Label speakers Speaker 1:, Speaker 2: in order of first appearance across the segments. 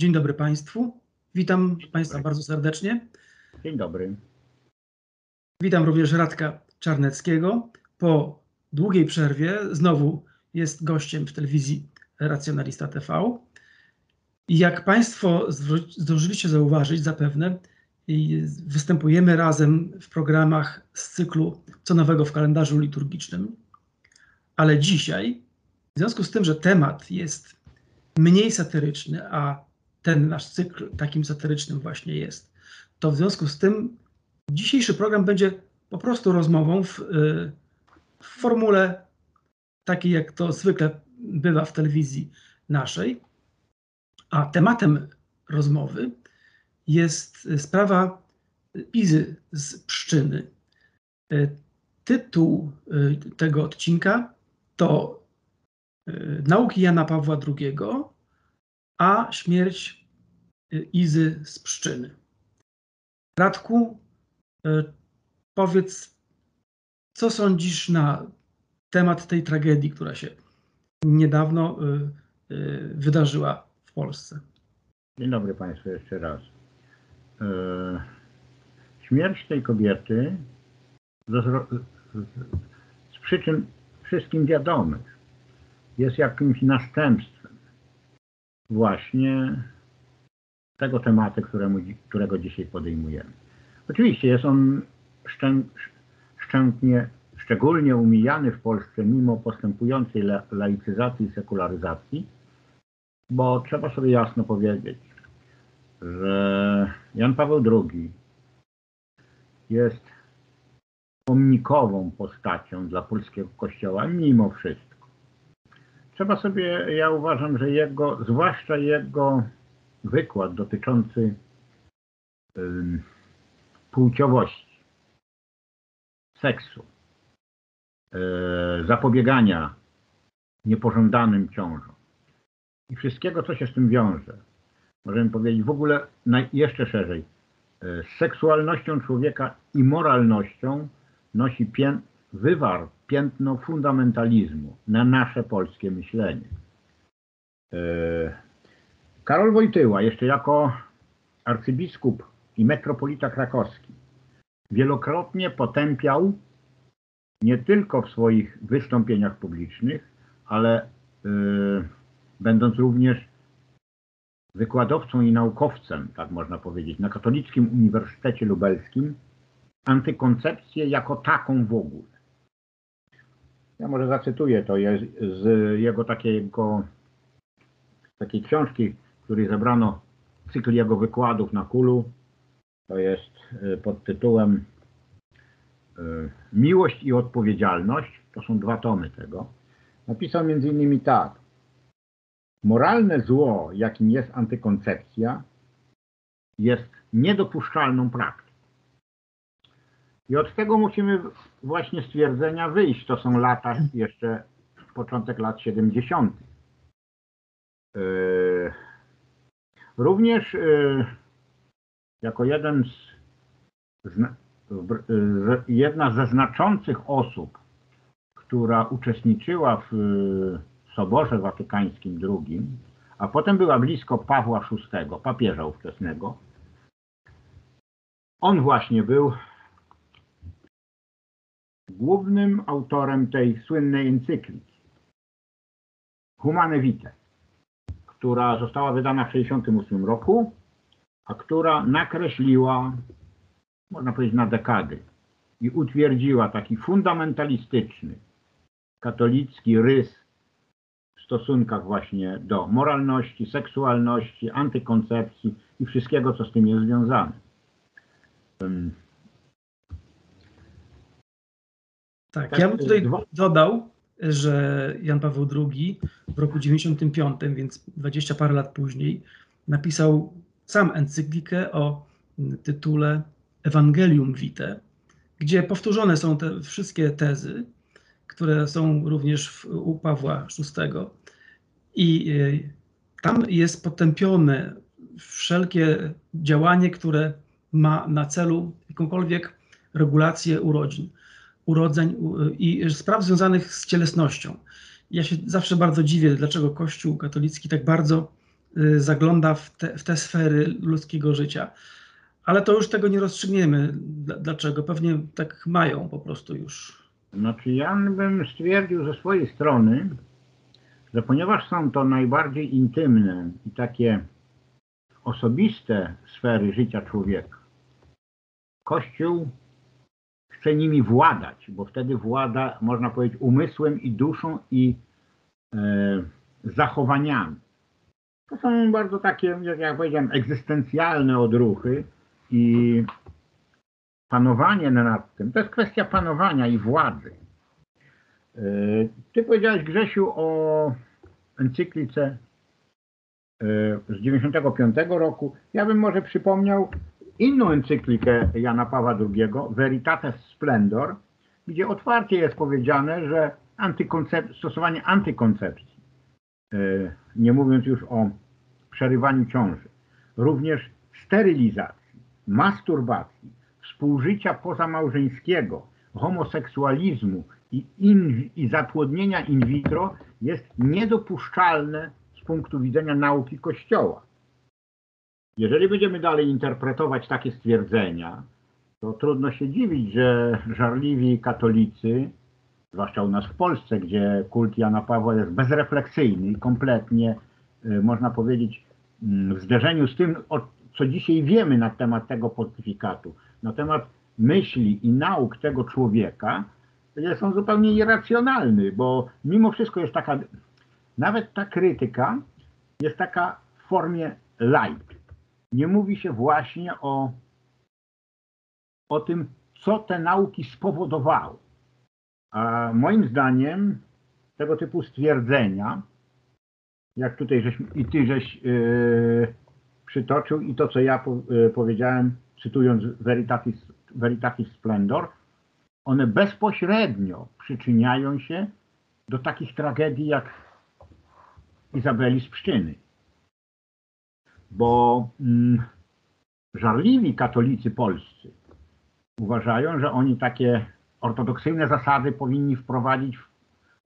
Speaker 1: Dzień dobry Państwu. Witam Państwa bardzo serdecznie.
Speaker 2: Dzień dobry.
Speaker 1: Witam również Radka Czarneckiego. Po długiej przerwie znowu jest gościem w telewizji Racjonalista TV. Jak Państwo zdążyliście zauważyć zapewne, występujemy razem w programach z cyklu Co nowego w kalendarzu liturgicznym. Ale dzisiaj, w związku z tym, że temat jest mniej satyryczny, a ten nasz cykl takim satyrycznym właśnie jest, to w związku z tym dzisiejszy program będzie po prostu rozmową w, w formule takiej, jak to zwykle bywa w telewizji naszej. A tematem rozmowy jest sprawa Izy z Pszczyny. Tytuł tego odcinka to Nauki Jana Pawła II, a śmierć Izy z Pszczyny. Radku, powiedz, co sądzisz na temat tej tragedii, która się niedawno wydarzyła w Polsce?
Speaker 2: Dzień dobry Państwu jeszcze raz. Śmierć tej kobiety z przyczyn wszystkim wiadomych jest jakimś następstwem właśnie tego tematu, któremu, którego dzisiaj podejmujemy. Oczywiście jest on szczętnie, szczególnie umijany w Polsce mimo postępującej laicyzacji i sekularyzacji, bo trzeba sobie jasno powiedzieć, że Jan Paweł II jest pomnikową postacią dla polskiego kościoła mimo wszystko. Trzeba sobie, ja uważam, że jego, zwłaszcza jego wykład dotyczący płciowości, seksu, e, zapobiegania niepożądanym ciążom i wszystkiego, co się z tym wiąże, możemy powiedzieć w ogóle jeszcze szerzej, z e, seksualnością człowieka i moralnością nosi pię wywar piętno fundamentalizmu na nasze polskie myślenie. E, Karol Wojtyła, jeszcze jako arcybiskup i metropolita krakowski, wielokrotnie potępiał nie tylko w swoich wystąpieniach publicznych, ale yy, będąc również wykładowcą i naukowcem, tak można powiedzieć, na Katolickim Uniwersytecie Lubelskim, antykoncepcję jako taką w ogóle. Ja może zacytuję to z jego takiego, takiej książki, której zebrano cykl jego wykładów na Kulu. To jest y, pod tytułem y, Miłość i odpowiedzialność. To są dwa tomy tego. Napisał między innymi tak. Moralne zło, jakim jest antykoncepcja, jest niedopuszczalną praktyką. I od tego musimy właśnie stwierdzenia wyjść. To są lata, jeszcze początek lat 70. Yy, również yy, jako jeden z, jedna ze znaczących osób, która uczestniczyła w Soborze Watykańskim II, a potem była blisko Pawła VI, papieża ówczesnego. On właśnie był głównym autorem tej słynnej encykliki Humane Vitae, która została wydana w 1968 roku, a która nakreśliła, można powiedzieć, na dekady i utwierdziła taki fundamentalistyczny, katolicki rys w stosunkach właśnie do moralności, seksualności, antykoncepcji i wszystkiego, co z tym jest związane.
Speaker 1: Tak, tak, ja bym tutaj dodał, że Jan Paweł II w roku 95, więc 20 parę lat później, napisał sam encyklikę o tytule Evangelium Vitae, gdzie powtórzone są te wszystkie tezy, które są również w, u Pawła VI. I y, tam jest potępione wszelkie działanie, które ma na celu jakąkolwiek regulację urodzin, urodzeń i spraw związanych z cielesnością. Ja się zawsze bardzo dziwię, dlaczego Kościół katolicki tak bardzo zagląda w te, w te sfery ludzkiego życia. Ale to już tego nie rozstrzygniemy. Dlaczego? Pewnie tak mają po prostu już.
Speaker 2: Znaczy ja bym stwierdził ze swojej strony, że ponieważ są to najbardziej intymne i takie osobiste sfery życia człowieka, Kościół chce nimi władać, bo wtedy włada, można powiedzieć, umysłem i duszą i e, zachowaniami. To są bardzo takie, jak ja powiedziałem, egzystencjalne odruchy i panowanie nad tym, to jest kwestia panowania i władzy. E, ty powiedziałeś, Grzesiu, o encyklice e, z 95 roku. Ja bym może przypomniał inną encyklikę Jana Pawła II, Veritates Splendor, gdzie otwarcie jest powiedziane, że antykoncep stosowanie antykoncepcji, e, nie mówiąc już o przerywaniu ciąży, również sterylizacji, masturbacji, współżycia pozamałżeńskiego, homoseksualizmu i, in, i zapłodnienia in vitro jest niedopuszczalne z punktu widzenia nauki Kościoła. Jeżeli będziemy dalej interpretować takie stwierdzenia, to trudno się dziwić, że żarliwi katolicy, zwłaszcza u nas w Polsce, gdzie kult Jana Pawła jest bezrefleksyjny i kompletnie, y, można powiedzieć, mm, w zderzeniu z tym, co dzisiaj wiemy na temat tego pontyfikatu, na temat myśli i nauk tego człowieka, są zupełnie irracjonalny, bo mimo wszystko jest taka, nawet ta krytyka jest taka w formie light nie mówi się właśnie o, o tym, co te nauki spowodowały. A moim zdaniem tego typu stwierdzenia, jak tutaj żeś, i ty żeś yy, przytoczył i to, co ja po, yy, powiedziałem, cytując Veritatis, Veritatis Splendor, one bezpośrednio przyczyniają się do takich tragedii jak Izabeli z Pszczyny bo mm, żarliwi katolicy polscy uważają, że oni takie ortodoksyjne zasady powinni wprowadzić w,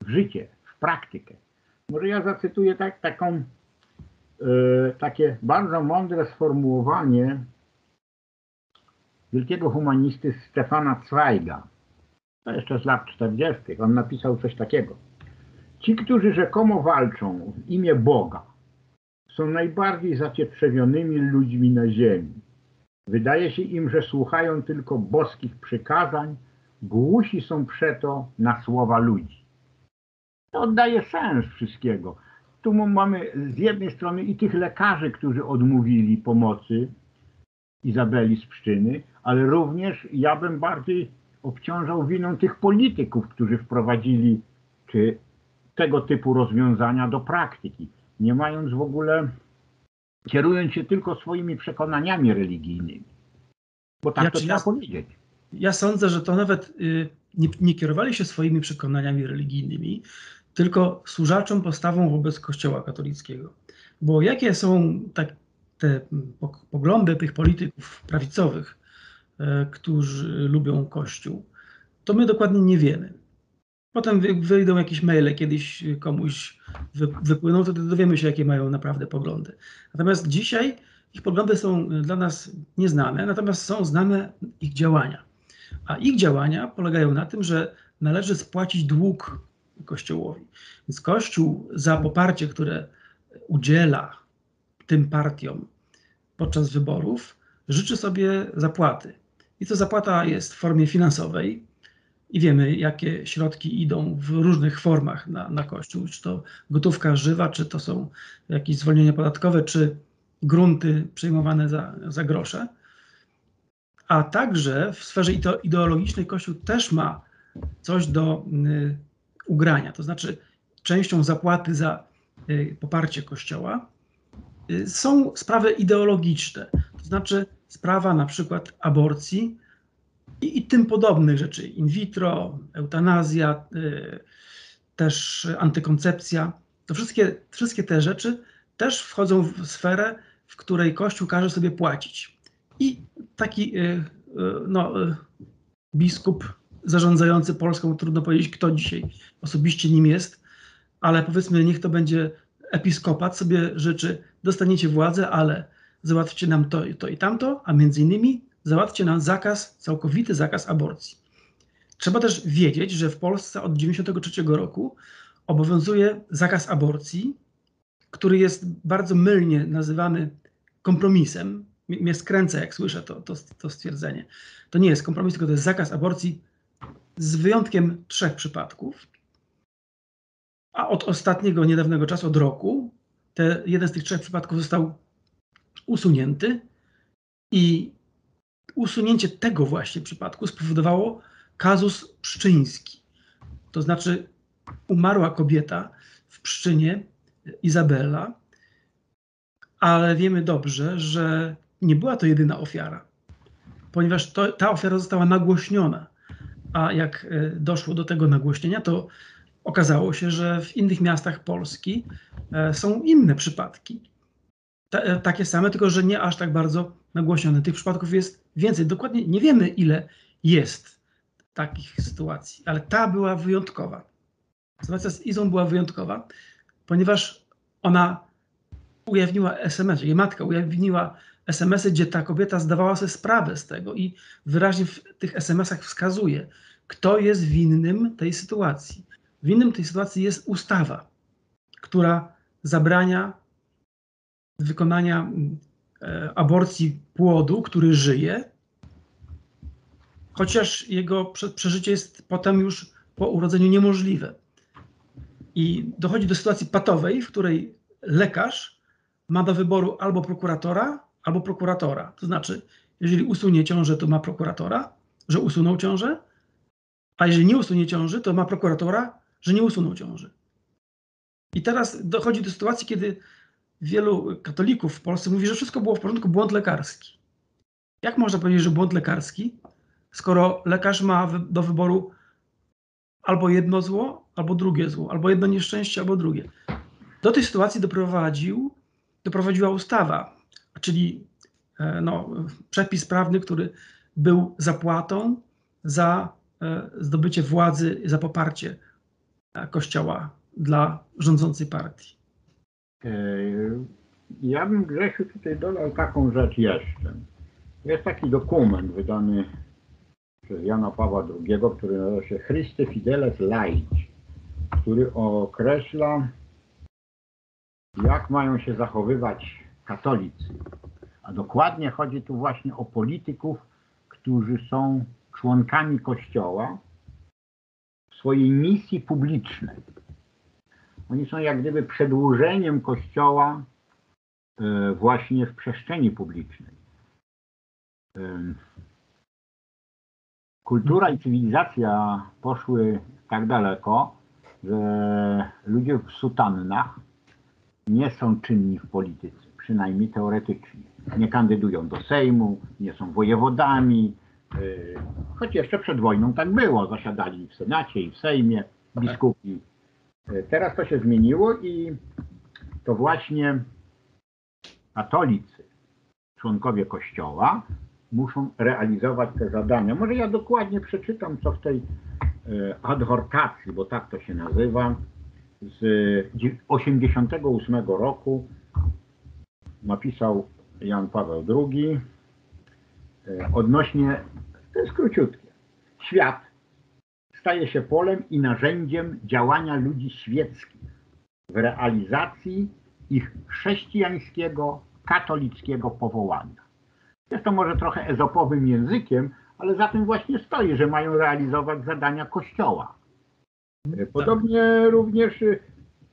Speaker 2: w życie, w praktykę. Może ja zacytuję tak, taką, e, takie bardzo mądre sformułowanie wielkiego humanisty Stefana Zweiga, to jeszcze z lat 40. On napisał coś takiego. Ci, którzy rzekomo walczą w imię Boga, są najbardziej zacietrzewionymi ludźmi na ziemi. Wydaje się im, że słuchają tylko boskich przykazań, głusi są przeto na słowa ludzi. To oddaje sens wszystkiego. Tu mamy z jednej strony i tych lekarzy, którzy odmówili pomocy Izabeli z Pszczyny, ale również ja bym bardziej obciążał winą tych polityków, którzy wprowadzili czy tego typu rozwiązania do praktyki nie mając w ogóle, kierując się tylko swoimi przekonaniami religijnymi. Bo tak ja, to trzeba ja, powiedzieć.
Speaker 1: Ja sądzę, że to nawet y, nie, nie kierowali się swoimi przekonaniami religijnymi, tylko służaczą postawą wobec Kościoła katolickiego. Bo jakie są tak, te poglądy tych polityków prawicowych, e, którzy lubią Kościół, to my dokładnie nie wiemy. Potem wyjdą jakieś maile, kiedyś komuś wypłyną, to dowiemy się, jakie mają naprawdę poglądy. Natomiast dzisiaj ich poglądy są dla nas nieznane, natomiast są znane ich działania. A ich działania polegają na tym, że należy spłacić dług Kościołowi. Więc Kościół za poparcie, które udziela tym partiom podczas wyborów, życzy sobie zapłaty. I to zapłata jest w formie finansowej, i wiemy, jakie środki idą w różnych formach na, na Kościół, czy to gotówka żywa, czy to są jakieś zwolnienia podatkowe, czy grunty przejmowane za, za grosze. A także w sferze ideologicznej Kościół też ma coś do y, ugrania, to znaczy częścią zapłaty za y, poparcie Kościoła y, są sprawy ideologiczne, to znaczy sprawa na przykład aborcji, i, i tym podobnych rzeczy. In vitro, eutanazja, y, też antykoncepcja. To wszystkie, wszystkie te rzeczy też wchodzą w sferę, w której Kościół każe sobie płacić. I taki y, y, no, y, biskup zarządzający Polską, trudno powiedzieć, kto dzisiaj osobiście nim jest, ale powiedzmy, niech to będzie episkopat sobie życzy, dostaniecie władzę, ale załatwcie nam to, to i tamto, a między innymi załatwcie nam zakaz, całkowity zakaz aborcji. Trzeba też wiedzieć, że w Polsce od 1993 roku obowiązuje zakaz aborcji, który jest bardzo mylnie nazywany kompromisem. Mnie skręca, jak słyszę to, to, to stwierdzenie. To nie jest kompromis, tylko to jest zakaz aborcji z wyjątkiem trzech przypadków. A od ostatniego, niedawnego czasu, od roku, te, jeden z tych trzech przypadków został usunięty i usunięcie tego właśnie przypadku spowodowało kazus pszczyński. To znaczy umarła kobieta w Pszczynie, Izabela, ale wiemy dobrze, że nie była to jedyna ofiara, ponieważ to, ta ofiara została nagłośniona. A jak e, doszło do tego nagłośnienia, to okazało się, że w innych miastach Polski e, są inne przypadki. E, takie same, tylko że nie aż tak bardzo nagłośnione. Tych przypadków jest więcej. Dokładnie nie wiemy, ile jest takich sytuacji, ale ta była wyjątkowa. Sytuacja z Izą była wyjątkowa, ponieważ ona ujawniła SMS, jej matka ujawniła SMS-y, gdzie ta kobieta zdawała sobie sprawę z tego i wyraźnie w tych SMS-ach wskazuje, kto jest winnym tej sytuacji. Winnym tej sytuacji jest ustawa, która zabrania wykonania aborcji płodu, który żyje, chociaż jego przeżycie jest potem już po urodzeniu niemożliwe. I dochodzi do sytuacji patowej, w której lekarz ma do wyboru albo prokuratora, albo prokuratora. To znaczy, jeżeli usunie ciążę, to ma prokuratora, że usunął ciążę, a jeżeli nie usunie ciąży, to ma prokuratora, że nie usunął ciąży. I teraz dochodzi do sytuacji, kiedy wielu katolików w Polsce mówi, że wszystko było w porządku, błąd lekarski. Jak można powiedzieć, że błąd lekarski, skoro lekarz ma do wyboru albo jedno zło, albo drugie zło, albo jedno nieszczęście, albo drugie. Do tej sytuacji doprowadził, doprowadziła ustawa, czyli e, no, przepis prawny, który był zapłatą za e, zdobycie władzy, za poparcie e, Kościoła dla rządzącej partii.
Speaker 2: Ja bym Grzesiu tutaj dodał taką rzecz jeszcze. Jest taki dokument wydany przez Jana Pawła II, który nazywa się Christe Fideles Laici, który określa, jak mają się zachowywać katolicy. A dokładnie chodzi tu właśnie o polityków, którzy są członkami Kościoła w swojej misji publicznej. Oni są jak gdyby przedłużeniem Kościoła e, właśnie w przestrzeni publicznej. Kultura i cywilizacja poszły tak daleko, że ludzie w sutannach nie są czynni w polityce, przynajmniej teoretycznie. Nie kandydują do Sejmu, nie są wojewodami, y, choć jeszcze przed wojną tak było. Zasiadali w Senacie i w Sejmie biskupi. Teraz to się zmieniło i to właśnie katolicy, członkowie Kościoła, muszą realizować te zadania. Może ja dokładnie przeczytam, co w tej e, adhortacji, bo tak to się nazywa, z 88 roku napisał Jan Paweł II e, odnośnie, to jest króciutkie, świat staje się polem i narzędziem działania ludzi świeckich w realizacji ich chrześcijańskiego, katolickiego powołania. Jest to może trochę ezopowym językiem, ale za tym właśnie stoi, że mają realizować zadania Kościoła. Podobnie tak. również y,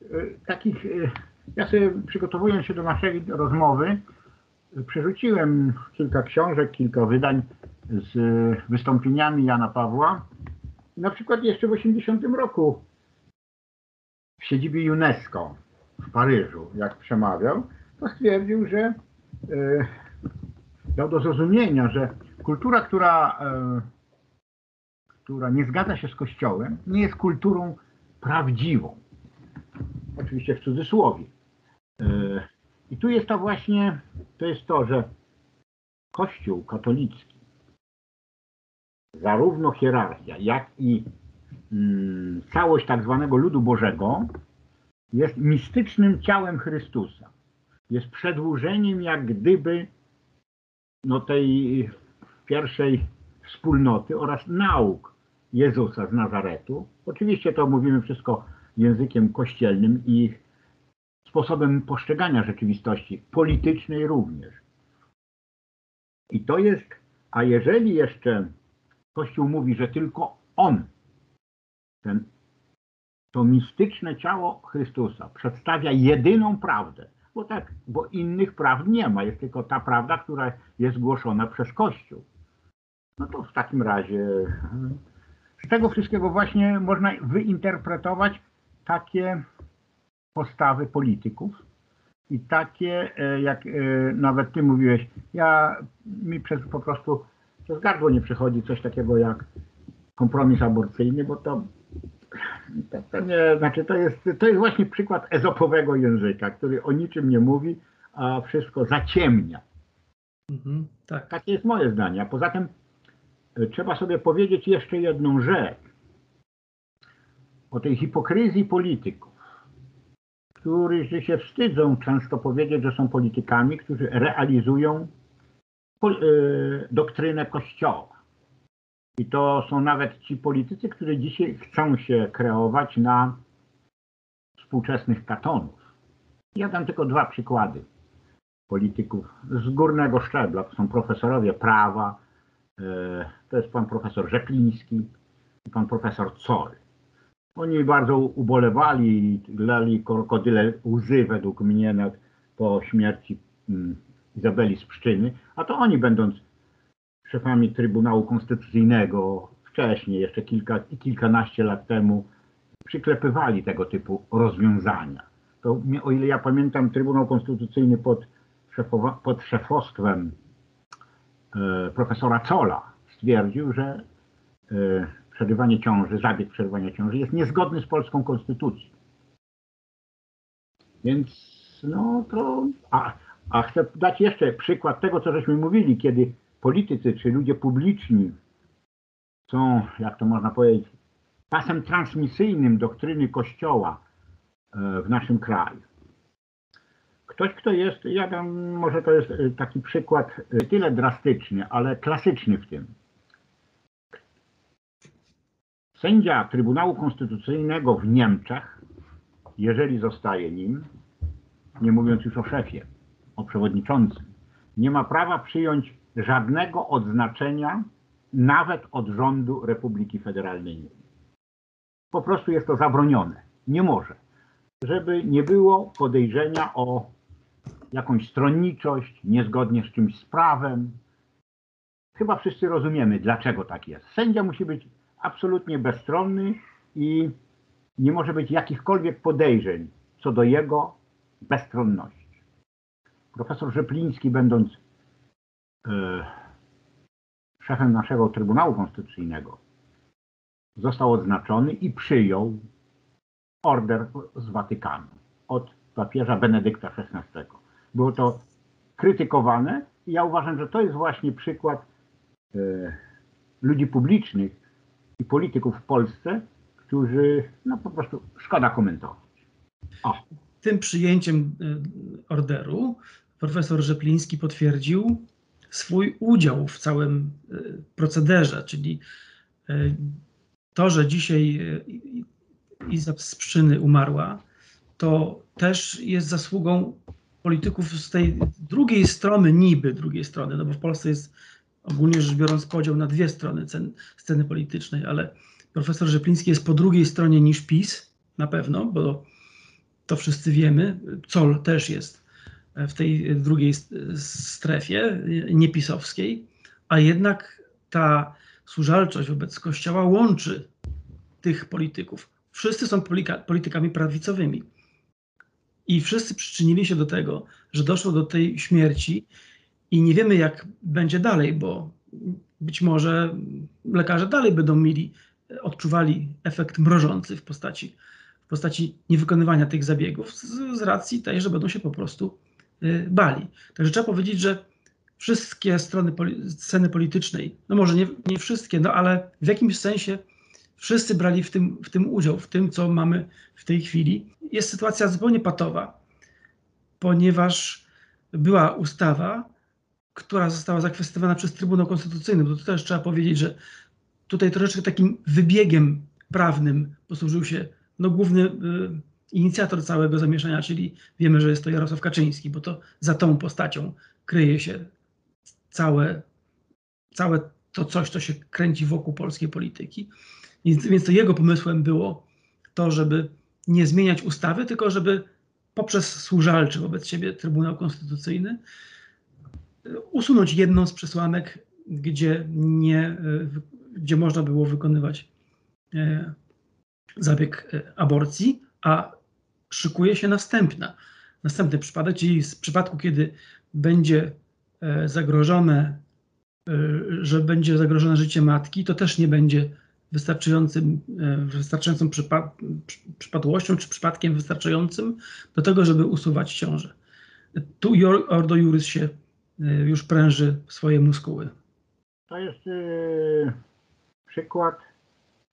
Speaker 2: y, takich, y, ja sobie przygotowując się do naszej rozmowy, przerzuciłem kilka książek, kilka wydań z wystąpieniami Jana Pawła. Na przykład jeszcze w 80 roku w siedzibie UNESCO w Paryżu, jak przemawiał, to stwierdził, że dał do zrozumienia, że kultura, która, e, która nie zgadza się z Kościołem, nie jest kulturą prawdziwą. Oczywiście w cudzysłowie. E, I tu jest to właśnie, to jest to, że Kościół katolicki, zarówno hierarchia, jak i mm, całość tak zwanego ludu Bożego jest mistycznym ciałem Chrystusa. Jest przedłużeniem jak gdyby no, tej pierwszej wspólnoty oraz nauk Jezusa z Nazaretu. Oczywiście to mówimy wszystko językiem kościelnym i sposobem postrzegania rzeczywistości, politycznej również. I to jest, a jeżeli jeszcze Kościół mówi, że tylko On, ten, to mistyczne ciało Chrystusa przedstawia jedyną prawdę, bo tak, bo innych prawd nie ma, jest tylko ta prawda, która jest głoszona przez Kościół. No to w takim razie z tego wszystkiego właśnie można wyinterpretować takie postawy polityków i takie, e, jak e, nawet ty mówiłeś, ja mi przez, po prostu przez gardło nie przychodzi coś takiego jak kompromis aborcyjny, bo to, to, to nie, znaczy to jest, to jest właśnie przykład ezopowego języka, który o niczym nie mówi, a wszystko zaciemnia. Mhm, tak. Takie jest moje zdanie. A poza tym e, trzeba sobie powiedzieć jeszcze jedną rzecz o tej hipokryzji polityków którzy się wstydzą często powiedzieć, że są politykami, którzy realizują doktrynę Kościoła. I to są nawet ci politycy, którzy dzisiaj chcą się kreować na współczesnych katonów. Ja dam tylko dwa przykłady polityków z górnego szczebla. To są profesorowie prawa, e, to jest pan profesor Rzepliński i pan profesor Coll. Oni bardzo ubolewali, lali krokodyle łzy według mnie po śmierci mm, Izabeli z Pszczyny, a to oni będąc szefami Trybunału Konstytucyjnego wcześniej, jeszcze kilka, kilkanaście lat temu, przyklepywali tego typu rozwiązania. To, o ile ja pamiętam, Trybunał Konstytucyjny pod, szefowa, pod szefostwem e, profesora Cola stwierdził, że e, przerywanie ciąży, zabieg przerywania ciąży jest niezgodny z polską konstytucją. Więc no to... A, a chcę dać jeszcze przykład tego, co żeśmy mówili, kiedy politycy czy ludzie publiczni są, jak to można powiedzieć, pasem transmisyjnym doktryny Kościoła e, w naszym kraju. Ktoś, kto jest, ja dam, może to jest e, taki przykład nie tyle drastyczny, ale klasyczny w tym. Sędzia Trybunału Konstytucyjnego w Niemczech, jeżeli zostaje nim, nie mówiąc już o szefie, o przewodniczącym, nie ma prawa przyjąć żadnego odznaczenia nawet od rządu Republiki Federalnej Niemiec. Po prostu jest to zabronione. Nie może. Żeby nie było podejrzenia o jakąś stronniczość, niezgodnie z czymś z prawem. Chyba wszyscy rozumiemy, dlaczego tak jest. Sędzia musi być absolutnie bezstronny i nie może być jakichkolwiek podejrzeń co do jego bezstronności. Profesor Rzepliński, będąc e, szefem naszego Trybunału Konstytucyjnego, został odznaczony i przyjął order z Watykanu od papieża Benedykta XVI. Było to krytykowane i ja uważam, że to jest właśnie przykład e, ludzi publicznych, i polityków w Polsce, którzy no po prostu szkoda komentować.
Speaker 1: O. Tym przyjęciem y, orderu profesor Rzepliński potwierdził swój udział w całym y, procederze, czyli y, to, że dzisiaj Iza z Pszczyny umarła, to też jest zasługą polityków z tej drugiej strony, niby drugiej strony, no bo w Polsce jest ogólnie rzecz biorąc podział na dwie strony sceny politycznej, ale profesor Rzepliński jest po drugiej stronie niż PiS, na pewno, bo to wszyscy wiemy. Col też jest w tej drugiej strefie, niepisowskiej, a jednak ta służalczość wobec Kościoła łączy tych polityków. Wszyscy są politykami prawicowymi. I wszyscy przyczynili się do tego, że doszło do tej śmierci i nie wiemy, jak będzie dalej, bo być może lekarze dalej będą mieli, odczuwali efekt mrożący w postaci, w postaci niewykonywania tych zabiegów z, z racji tej, że będą się po prostu bali. Także trzeba powiedzieć, że wszystkie strony poli sceny politycznej, no może nie, nie wszystkie, no ale w jakimś sensie Wszyscy brali w tym, w tym udział, w tym, co mamy w tej chwili. Jest sytuacja zupełnie patowa, ponieważ była ustawa, która została zakwestionowana przez Trybunał Konstytucyjny, bo to też trzeba powiedzieć, że tutaj troszeczkę takim wybiegiem prawnym posłużył się no, główny y, inicjator całego zamieszania, czyli wiemy, że jest to Jarosław Kaczyński, bo to za tą postacią kryje się całe, całe to coś, co się kręci wokół polskiej polityki. Więc, więc to jego pomysłem było to, żeby nie zmieniać ustawy, tylko żeby poprzez służalczy wobec siebie Trybunał Konstytucyjny usunąć jedną z przesłanek, gdzie, nie, gdzie można było wykonywać e, zabieg e, aborcji, a szykuje się następna. Następny przypadek, czyli w przypadku, kiedy będzie e, zagrożone, że będzie zagrożone życie matki, to też nie będzie wystarczającym, wystarczającą przypadłością czy przypadkiem wystarczającym do tego, żeby usuwać ciążę. Tu Ordo Juris się już pręży swoje muskuły.
Speaker 2: To jest yy, przykład,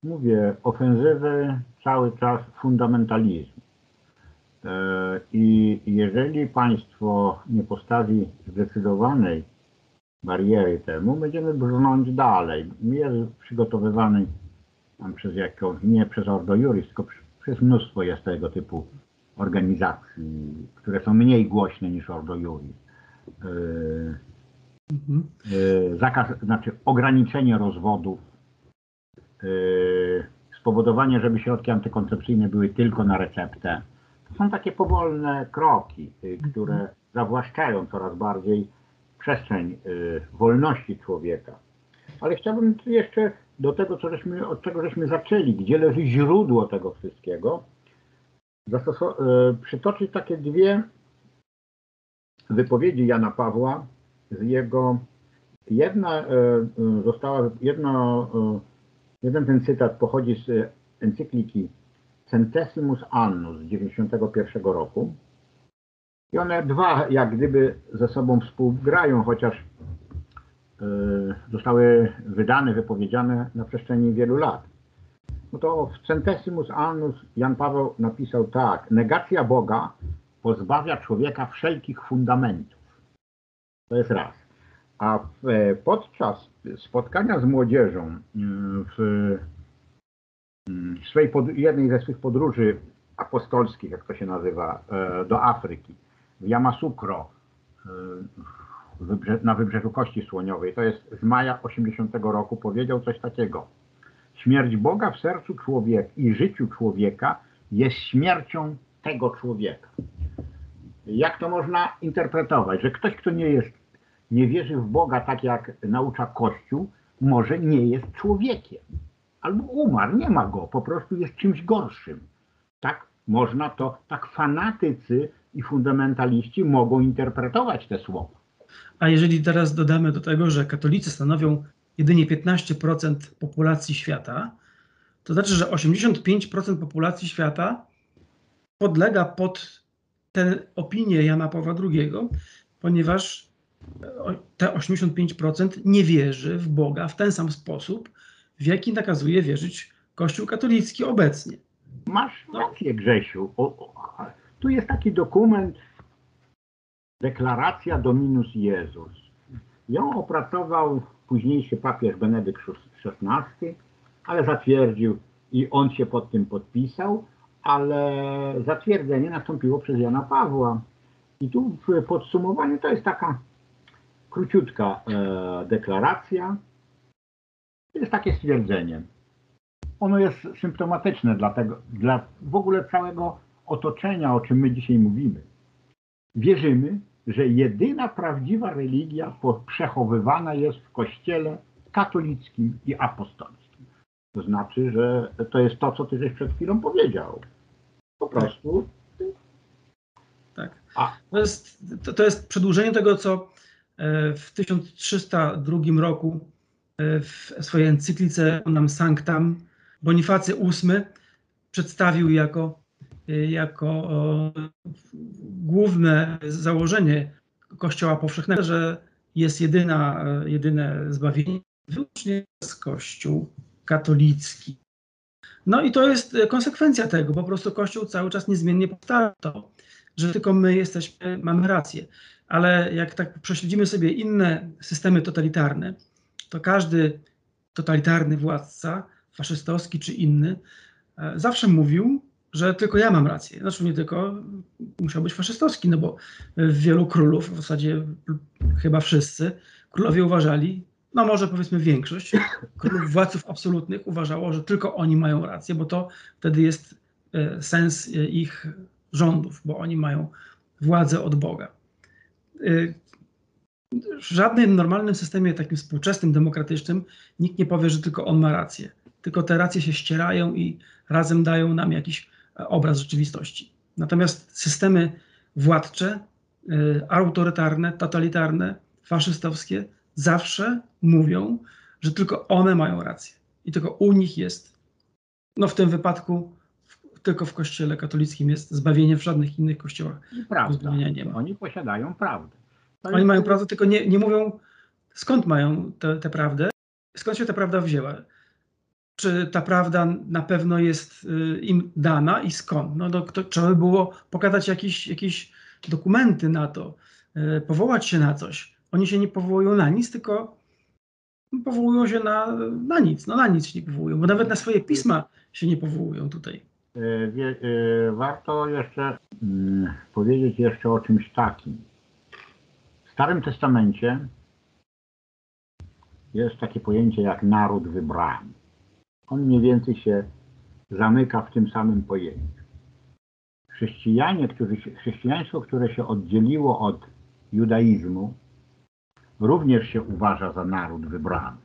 Speaker 2: mówię, ofensywy cały czas fundamentalizmu. Yy, I jeżeli państwo nie postawi zdecydowanej bariery temu, będziemy brnąć dalej. Jest przygotowywany przez nie przez Ordo Juris, tylko przez mnóstwo jest tego typu organizacji, które są mniej głośne niż Ordo Juris mhm. zakaz, znaczy ograniczenie rozwodów, e, spowodowanie, żeby środki antykoncepcyjne były tylko na receptę. Są takie powolne kroki, e, które mhm. zawłaszczają coraz bardziej przestrzeń wolności człowieka. Ale chciałbym jeszcze do tego, co żeśmy, od czego żeśmy zaczęli, gdzie leży źródło tego wszystkiego, przytoczyć takie dwie wypowiedzi Jana Pawła z jego jedna została, jedno, e, jeden ten cytat pochodzi z encykliki Centesimus Annus z 91 roku i one dwa jak gdyby ze sobą współgrają, chociaż zostały wydane, wypowiedziane na przestrzeni wielu lat. No to w Centesimus Annus Jan Paweł napisał tak, negacja Boga pozbawia człowieka wszelkich fundamentów. To jest raz. A e, podczas spotkania z młodzieżą mm, w mm, swej jednej ze swych podróży apostolskich, jak to się nazywa, e, do Afryki, w Yamasukro, e, na wybrzeżu Kości Słoniowej, to jest z maja 80 roku, powiedział coś takiego. Śmierć Boga w sercu człowieka i życiu człowieka jest śmiercią tego człowieka. Jak to można interpretować? Że ktoś, kto nie jest, nie wierzy w Boga tak jak naucza Kościół, może nie jest człowiekiem. Albo umarł, nie ma go, po prostu jest czymś gorszym. Tak można to, tak fanatycy i fundamentaliści mogą interpretować te słowa.
Speaker 1: A jeżeli teraz dodamy do tego, że katolicy stanowią jedynie 15% populacji świata, to znaczy, że 85% populacji świata podlega pod te opinie Jana Pawła II, ponieważ te 85% nie wierzy w Boga w ten sam sposób, w jaki nakazuje wierzyć Kościół katolicki obecnie.
Speaker 2: Masz no. rację, Grzesiu. O, o, tu jest taki dokument, deklaracja Dominus Jezus. Ją opracował późniejszy papież Benedykt XVI, ale zatwierdził i on się pod tym podpisał ale zatwierdzenie nastąpiło przez Jana Pawła. I tu w podsumowaniu to jest taka króciutka e, deklaracja. To jest takie stwierdzenie. Ono jest symptomatyczne dla, tego, dla w ogóle całego otoczenia, o czym my dzisiaj mówimy. Wierzymy, że jedyna prawdziwa religia przechowywana jest w Kościele katolickim i apostolskim. To znaczy, że to jest to, co ty żeś przed chwilą powiedział. Po prostu.
Speaker 1: Tak. A. To, jest, to, to jest przedłużenie tego, co e, w 1302 roku w swojej encyklice Nam Sanctam Bonifacy VIII przedstawił jako, e, jako główne założenie Kościoła Powszechnego, że jest jedyna, jedyne zbawienie wyłącznie z Kościół katolicki. No i to jest konsekwencja tego. Po prostu Kościół cały czas niezmiennie powtarza to, że tylko my jesteśmy, mamy rację. Ale jak tak prześledzimy sobie inne systemy totalitarne, to każdy totalitarny władca, faszystowski czy inny, e, zawsze mówił, że tylko ja mam rację. Znaczy nie tylko, musiał być faszystowski, no bo wielu królów, w zasadzie chyba wszyscy, królowie uważali, no może powiedzmy większość królów, władców absolutnych uważało, że tylko oni mają rację, bo to wtedy jest e, sens e, ich rządów, bo oni mają władzę od Boga. W żadnym normalnym systemie, takim współczesnym, demokratycznym, nikt nie powie, że tylko on ma rację. Tylko te racje się ścierają i razem dają nam jakiś e, obraz rzeczywistości. Natomiast systemy władcze, e, autorytarne, totalitarne, faszystowskie zawsze mówią, że tylko one mają rację. I tylko u nich jest, no w tym wypadku, tylko w kościele katolickim jest zbawienie, w żadnych innych kościołach
Speaker 2: I zbawienia nie ma. Oni posiadają prawdę.
Speaker 1: Oni mają prawdę, tylko nie, nie mówią, skąd mają tę prawdę, skąd się ta prawda wzięła. Czy ta prawda na pewno jest y, im dana i skąd? No to, to trzeba by było pokazać jakieś, jakieś dokumenty na to, y, powołać się na coś. Oni się nie powołują na nic, tylko powołują się na, na nic. No na nic się nie powołują, bo nawet na swoje pisma się nie powołują tutaj.
Speaker 2: Y, warto jeszcze mm, powiedzieć jeszcze o czymś takim Starym Testamencie jest takie pojęcie jak naród wybrany. On mniej więcej się zamyka w tym samym pojęciu. Chrześcijanie, którzy chrześcijaństwo, które się oddzieliło od judaizmu, również się uważa za naród wybrany.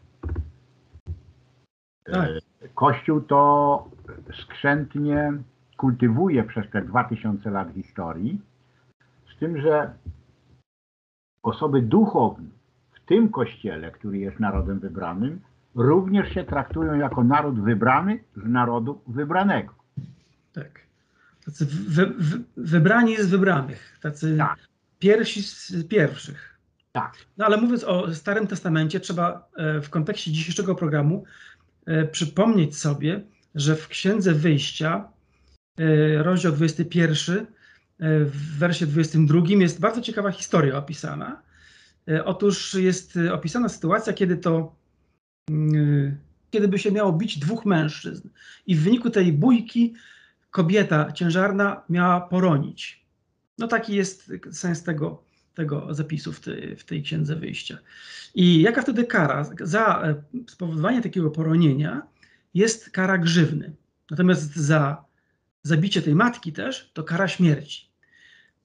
Speaker 2: Tak. E, Kościół to skrzętnie kultywuje przez te 2000 lat historii, z tym, że osoby duchowne w tym kościele, który jest narodem wybranym, również się traktują jako naród wybrany z narodu wybranego.
Speaker 1: Tak. Tacy wy, wy, wybrani z wybranych, tacy tak. pierwsi z pierwszych.
Speaker 2: Tak.
Speaker 1: No ale mówiąc o Starym Testamencie, trzeba e, w kontekście dzisiejszego programu e, przypomnieć sobie, że w Księdze Wyjścia, e, rozdział 21, w wersie 22 jest bardzo ciekawa historia opisana. E, otóż jest e, opisana sytuacja, kiedy to, mm, kiedy by się miało bić dwóch mężczyzn i w wyniku tej bójki kobieta ciężarna miała poronić. No taki jest sens tego, tego zapisu w, tej, w tej księdze wyjścia. I jaka wtedy kara? Za e, spowodowanie takiego poronienia jest kara grzywny. Natomiast za zabicie tej matki też to kara śmierci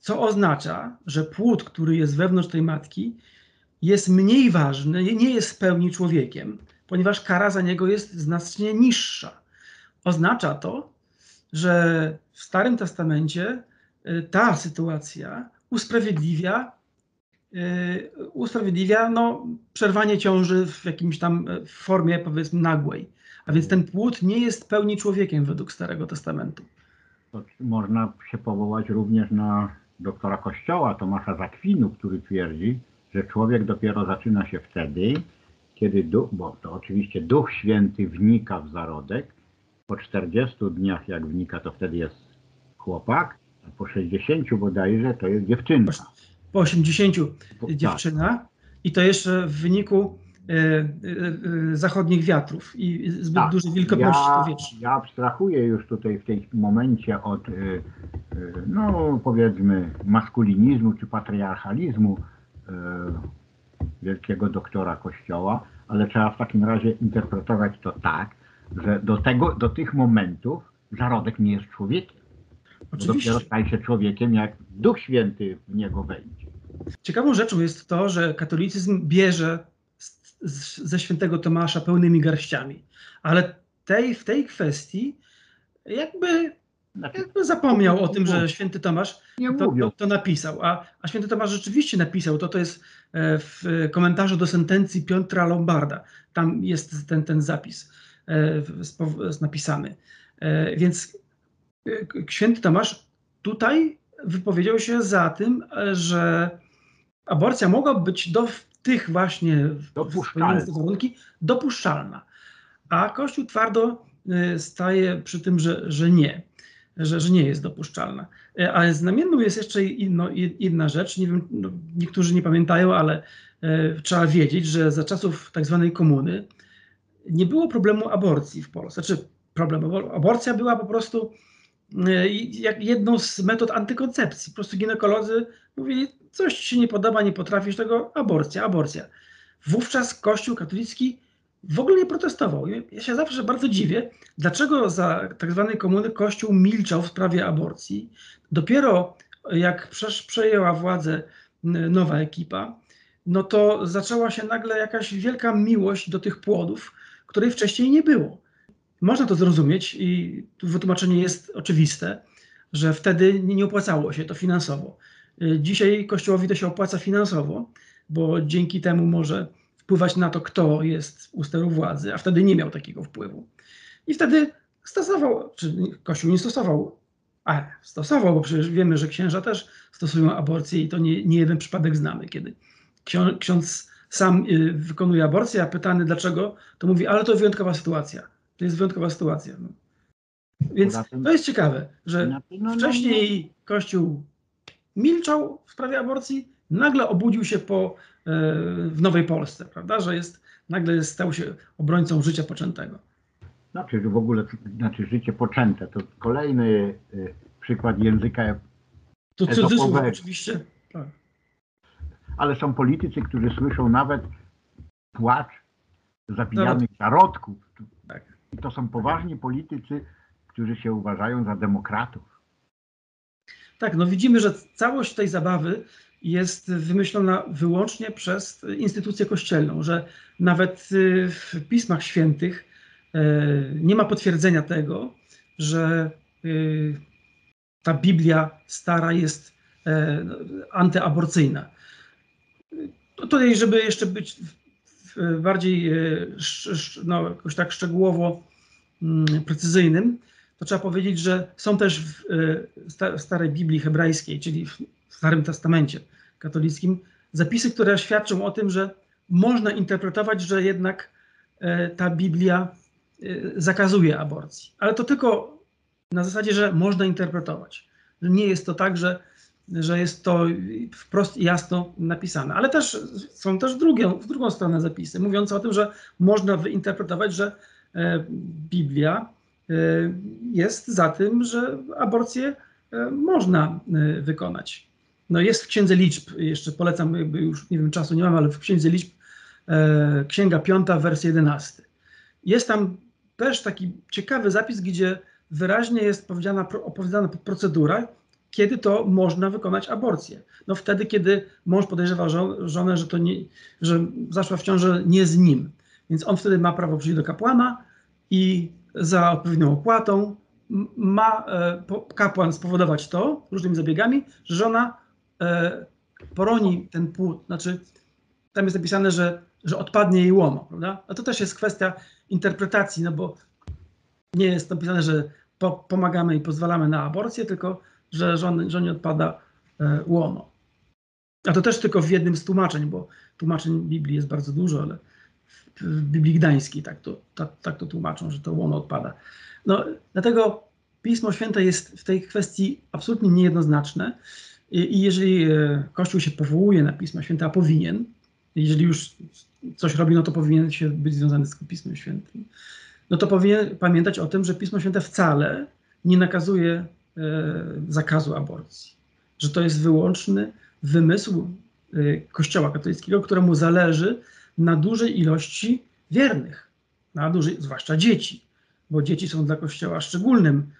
Speaker 1: co oznacza, że płód, który jest wewnątrz tej matki, jest mniej ważny, nie jest w pełni człowiekiem, ponieważ kara za niego jest znacznie niższa. Oznacza to, że w Starym Testamencie y, ta sytuacja usprawiedliwia, y, usprawiedliwia no, przerwanie ciąży w jakimś tam y, formie, powiedzmy, nagłej. A więc ten płód nie jest w pełni człowiekiem według Starego Testamentu.
Speaker 2: Można się powołać również na doktora Kościoła Tomasza Zakwinu, który twierdzi, że człowiek dopiero zaczyna się wtedy, kiedy duch, bo to oczywiście Duch Święty wnika w zarodek, po 40 dniach jak wnika, to wtedy jest chłopak, a po 60 bodajże to jest dziewczyna.
Speaker 1: Po 80 dziewczyna i to jeszcze w wyniku zachodnich wiatrów i zbyt tak, dużej wilgotności
Speaker 2: ja,
Speaker 1: powietrza.
Speaker 2: Ja abstrahuję już tutaj w tym momencie od, no powiedzmy, maskulinizmu czy patriarchalizmu wielkiego doktora Kościoła, ale trzeba w takim razie interpretować to tak, że do, tego, do tych momentów zarodek nie jest człowiekiem. Oczywiście. Dopiero staje się człowiekiem, jak Duch Święty w niego wejdzie.
Speaker 1: Ciekawą rzeczą jest to, że katolicyzm bierze ze świętego Tomasza pełnymi garściami. Ale tej, w tej kwestii jakby, jakby zapomniał o tym, że święty Tomasz to, to, to, napisał. A, a święty Tomasz rzeczywiście napisał, to to jest e, w komentarzu do sentencji Piotra Lombarda. Tam jest ten, ten zapis e, napisany. E, więc święty Tomasz tutaj wypowiedział się za tym, że aborcja mogła być do tych właśnie warunki dopuszczalna. A Kościół twardo staje przy tym, że, że nie, że, że nie jest dopuszczalna. Ale znamienną jest jeszcze inno, inna rzecz, nie wiem, no, niektórzy nie pamiętają, ale e, trzeba wiedzieć, że za czasów tak zwanej komuny nie było problemu aborcji w Polsce. Znaczy problem, aborcja była po prostu jak jedną z metod antykoncepcji. Po prostu ginekolodzy mówili, coś ci się nie podoba, nie potrafisz tego, aborcja, aborcja. Wówczas Kościół katolicki w ogóle nie protestował. Ja się zawsze bardzo dziwię, dlaczego za tak zwanej komuny Kościół milczał w sprawie aborcji. Dopiero jak przejęła władzę nowa ekipa, no to zaczęła się nagle jakaś wielka miłość do tych płodów, której wcześniej nie było. Można to zrozumieć i wytłumaczenie jest oczywiste, że wtedy nie opłacało się to finansowo. Dzisiaj Kościołowi to się opłaca finansowo, bo dzięki temu może wpływać na to, kto jest u steru władzy, a wtedy nie miał takiego wpływu. I wtedy stosował, czy Kościół nie stosował, a stosował, bo przecież wiemy, że księża też stosują aborcję i to nie, nie jeden przypadek znamy, kiedy ksiądz sam y, wykonuje aborcję, a pytany dlaczego, to mówi, ale to wyjątkowa sytuacja. To jest wyjątkowa sytuacja. No. Więc to jest ciekawe, że no, no, wcześniej Kościół milczał w sprawie aborcji, nagle obudził się po, e, w Nowej Polsce, prawda, że jest, nagle stał się obrońcą życia poczętego.
Speaker 2: Znaczy, że w ogóle, znaczy życie poczęte, to kolejny y, przykład języka
Speaker 1: To cudzysłów oczywiście, tak.
Speaker 2: Ale są politycy, którzy słyszą nawet płacz zabijanych zarodków. I to są poważni politycy, którzy się uważają za demokratów.
Speaker 1: Tak, no widzimy, że całość tej zabawy jest wymyślona wyłącznie przez instytucję kościelną, że nawet y, w pismach świętych e, nie ma potwierdzenia tego, że y, ta Biblia stara jest e, antyaborcyjna. Tutaj, żeby jeszcze być bardziej e, no, jakoś tak szczegółowo mm, precyzyjnym, to trzeba powiedzieć, że są też w starej Biblii hebrajskiej, czyli w Starym Testamencie, katolickim zapisy, które świadczą o tym, że można interpretować, że jednak e, ta Biblia e, zakazuje aborcji. Ale to tylko na zasadzie, że można interpretować. Nie jest to tak, że, że jest to wprost jasno napisane. Ale też są też drugie, w drugą stronę zapisy, mówiące o tym, że można wyinterpretować, że e, Biblia jest za tym, że aborcję można wykonać. No jest w Księdze Liczb, jeszcze polecam, jakby już nie wiem, czasu nie mam, ale w Księdze Liczb, e, Księga 5, wers 11. Jest tam też taki ciekawy zapis, gdzie wyraźnie jest powiedziana, opowiedziana procedura, kiedy to można wykonać aborcję. No wtedy, kiedy mąż podejrzewa żonę, że, to nie, że zaszła w ciąży nie z nim. Więc on wtedy ma prawo przyjść do kapłana i za odpowiednią opłatą ma e, kapłan spowodować to różnymi zabiegami, że żona e, poroni ten płód, znaczy tam jest napisane, że, że odpadnie jej łono, prawda? A to też jest kwestia interpretacji, no bo nie jest napisane, że po, pomagamy i pozwalamy na aborcję, tylko że żony, żonie odpada e, łono. A to też tylko w jednym z tłumaczeń, bo tłumaczeń Biblii jest bardzo dużo, ale w, Biblii Gdańskiej tak to, tak, tak to tłumaczą, że to łono odpada. No, dlatego Pismo Święte jest w tej kwestii absolutnie niejednoznaczne. I jeżeli e, Kościół się powołuje na Pismo Święte, a powinien, jeżeli już coś robi, no to powinien się być związany z Pismem Świętym, no to powinien pamiętać o tym, że Pismo Święte wcale nie nakazuje zakazu aborcji. Że to jest wyłączny wymysł e, Kościoła katolickiego, któremu zależy na dużej ilości wiernych, na dużej, zwłaszcza dzieci, bo dzieci są dla Kościoła szczególnym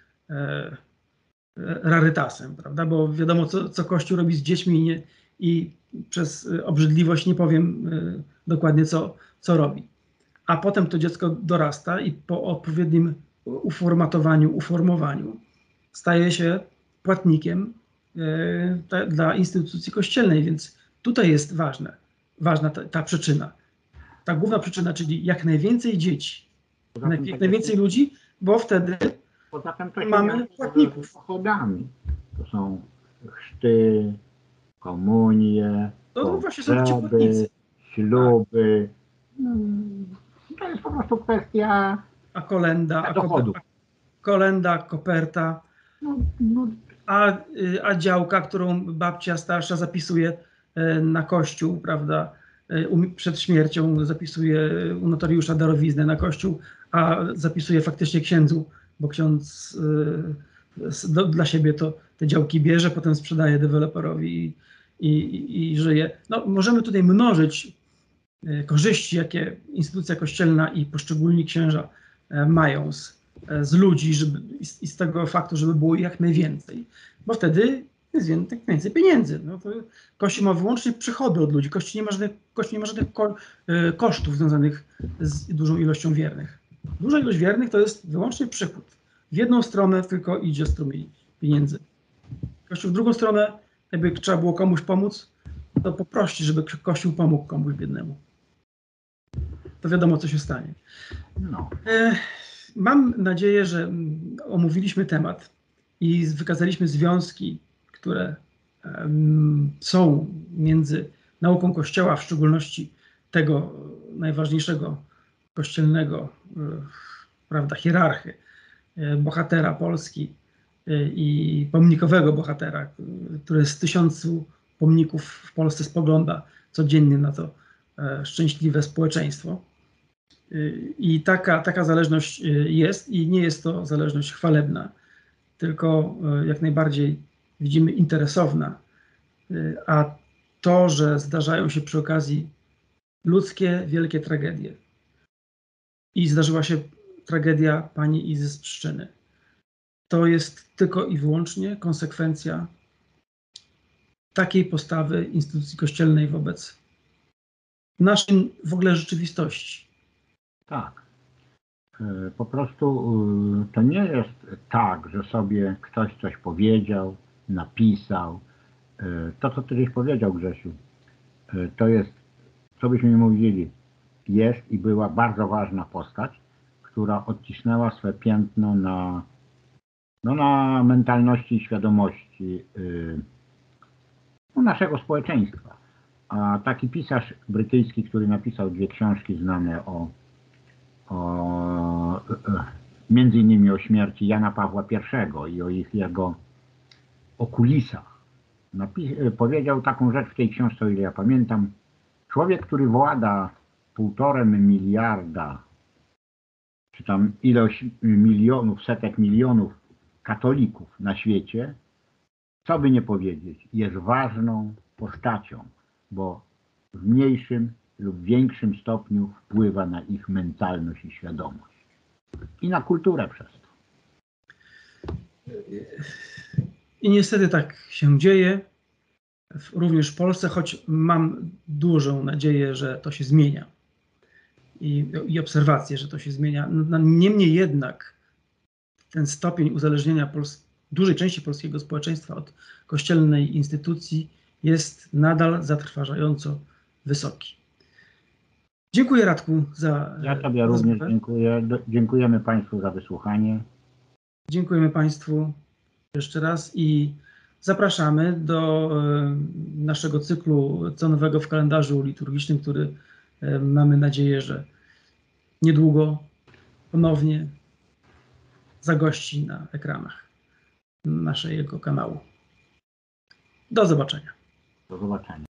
Speaker 1: rarytasem, prawda? Bo wiadomo, co, co Kościół robi z dziećmi nie, i przez obrzydliwość nie powiem y, dokładnie, co, co robi. A potem to dziecko dorasta i po odpowiednim uformatowaniu, uformowaniu staje się płatnikiem y, dla instytucji kościelnej, więc tutaj jest ważne, ważna ta, ta, przyczyna. Ta główna przyczyna, czyli jak najwięcej dzieci, jak, jak najwięcej ludzi, bo wtedy
Speaker 2: Poza tym to mamy płatników. Pochodami. To są chrzty, komunie,
Speaker 1: no to właśnie są ci płatnicy.
Speaker 2: śluby. No, to jest po prostu kwestia
Speaker 1: a kolenda, a,
Speaker 2: dochodu.
Speaker 1: koperta, kolenda, koperta,
Speaker 2: No, no,
Speaker 1: a, y, a działka, którą babcia starsza zapisuje e, na kościół, prawda, e, przed śmiercią zapisuje u notariusza darowiznę na kościół, a zapisuje faktycznie księdzu, bo ksiądz s- do, dla siebie to te działki bierze, potem sprzedaje deweloperowi i, i, i żyje. No, możemy tutaj mnożyć e, korzyści, jakie instytucja kościelna i poszczególni księża e, mają z, e, z ludzi żeby, i, z, tego faktu, żeby było jak najwięcej, bo wtedy jest wię- tak więcej pieniędzy. No to Kościół ma wyłącznie przychody od ludzi. Kościół nie ma żadnych, nie ma żadnych ko, e, kosztów związanych z dużą ilością wiernych. Duża ilość wiernych to jest wyłącznie przychód. W jedną stronę tylko idzie strumień pieniędzy. Kościół w drugą stronę, jakby trzeba było komuś pomóc, to poprosi, żeby Kościół pomógł komuś biednemu. To wiadomo, co się stanie.
Speaker 2: no.
Speaker 1: E, Mam nadzieję, że mm, omówiliśmy temat i wykazaliśmy związki, które są między nauką Kościoła, w szczególności tego najważniejszego kościelnego, e, prawda, hierarchy, e, bohatera Polski e, i pomnikowego bohatera, który z tysiącu pomników w Polsce spogląda codziennie na to szczęśliwe społeczeństwo. I taka, taka zależność y, jest i nie jest to zależność chwalebna, tylko y, jak najbardziej widzimy interesowna. Y, A to, że zdarzają się przy okazji ludzkie, wielkie tragedie. I zdarzyła się tragedia pani Izy z Pszczyny. To jest tylko i wyłącznie konsekwencja takiej postawy instytucji kościelnej wobec naszej w ogóle rzeczywistości.
Speaker 2: Tak. E, Po prostu e, to nie jest tak, że sobie ktoś coś powiedział, napisał. E, To, co ty powiedział, Grzesiu, to jest, co byśmy mówili, jest i była bardzo ważna postać, która odcisnęła swe piętno na, no, na mentalności i świadomości no, naszego społeczeństwa. A taki pisarz brytyjski, który napisał dwie książki znane o o, między innymi o śmierci Jana Pawła I i o ich jego o kulisach. Napi- e, powiedział taką rzecz w tej książce, o ile ja pamiętam. Człowiek, który włada półtorem miliarda, czy tam ilość milionów, setek milionów katolików na świecie, co by nie powiedzieć, jest ważną postacią, bo w mniejszym lub większym stopniu wpływa na ich mentalność i świadomość. I na kulturę przez to.
Speaker 1: I niestety tak się dzieje, również w Polsce, choć mam dużą nadzieję, że to się zmienia. I, i że to się zmienia. No, Niemniej jednak ten stopień uzależnienia Pols- dużej części polskiego społeczeństwa od kościelnej instytucji jest nadal zatrważająco wysoki. Dziękuję Radku za
Speaker 2: Ja Tobie również dziękuję. Dziękujemy Państwu za wysłuchanie.
Speaker 1: Dziękujemy Państwu jeszcze raz i zapraszamy do e, naszego cyklu co nowego w kalendarzu liturgicznym, który e, mamy nadzieję, że niedługo ponownie zagości na ekranach naszego kanału. Do zobaczenia.
Speaker 2: Do zobaczenia.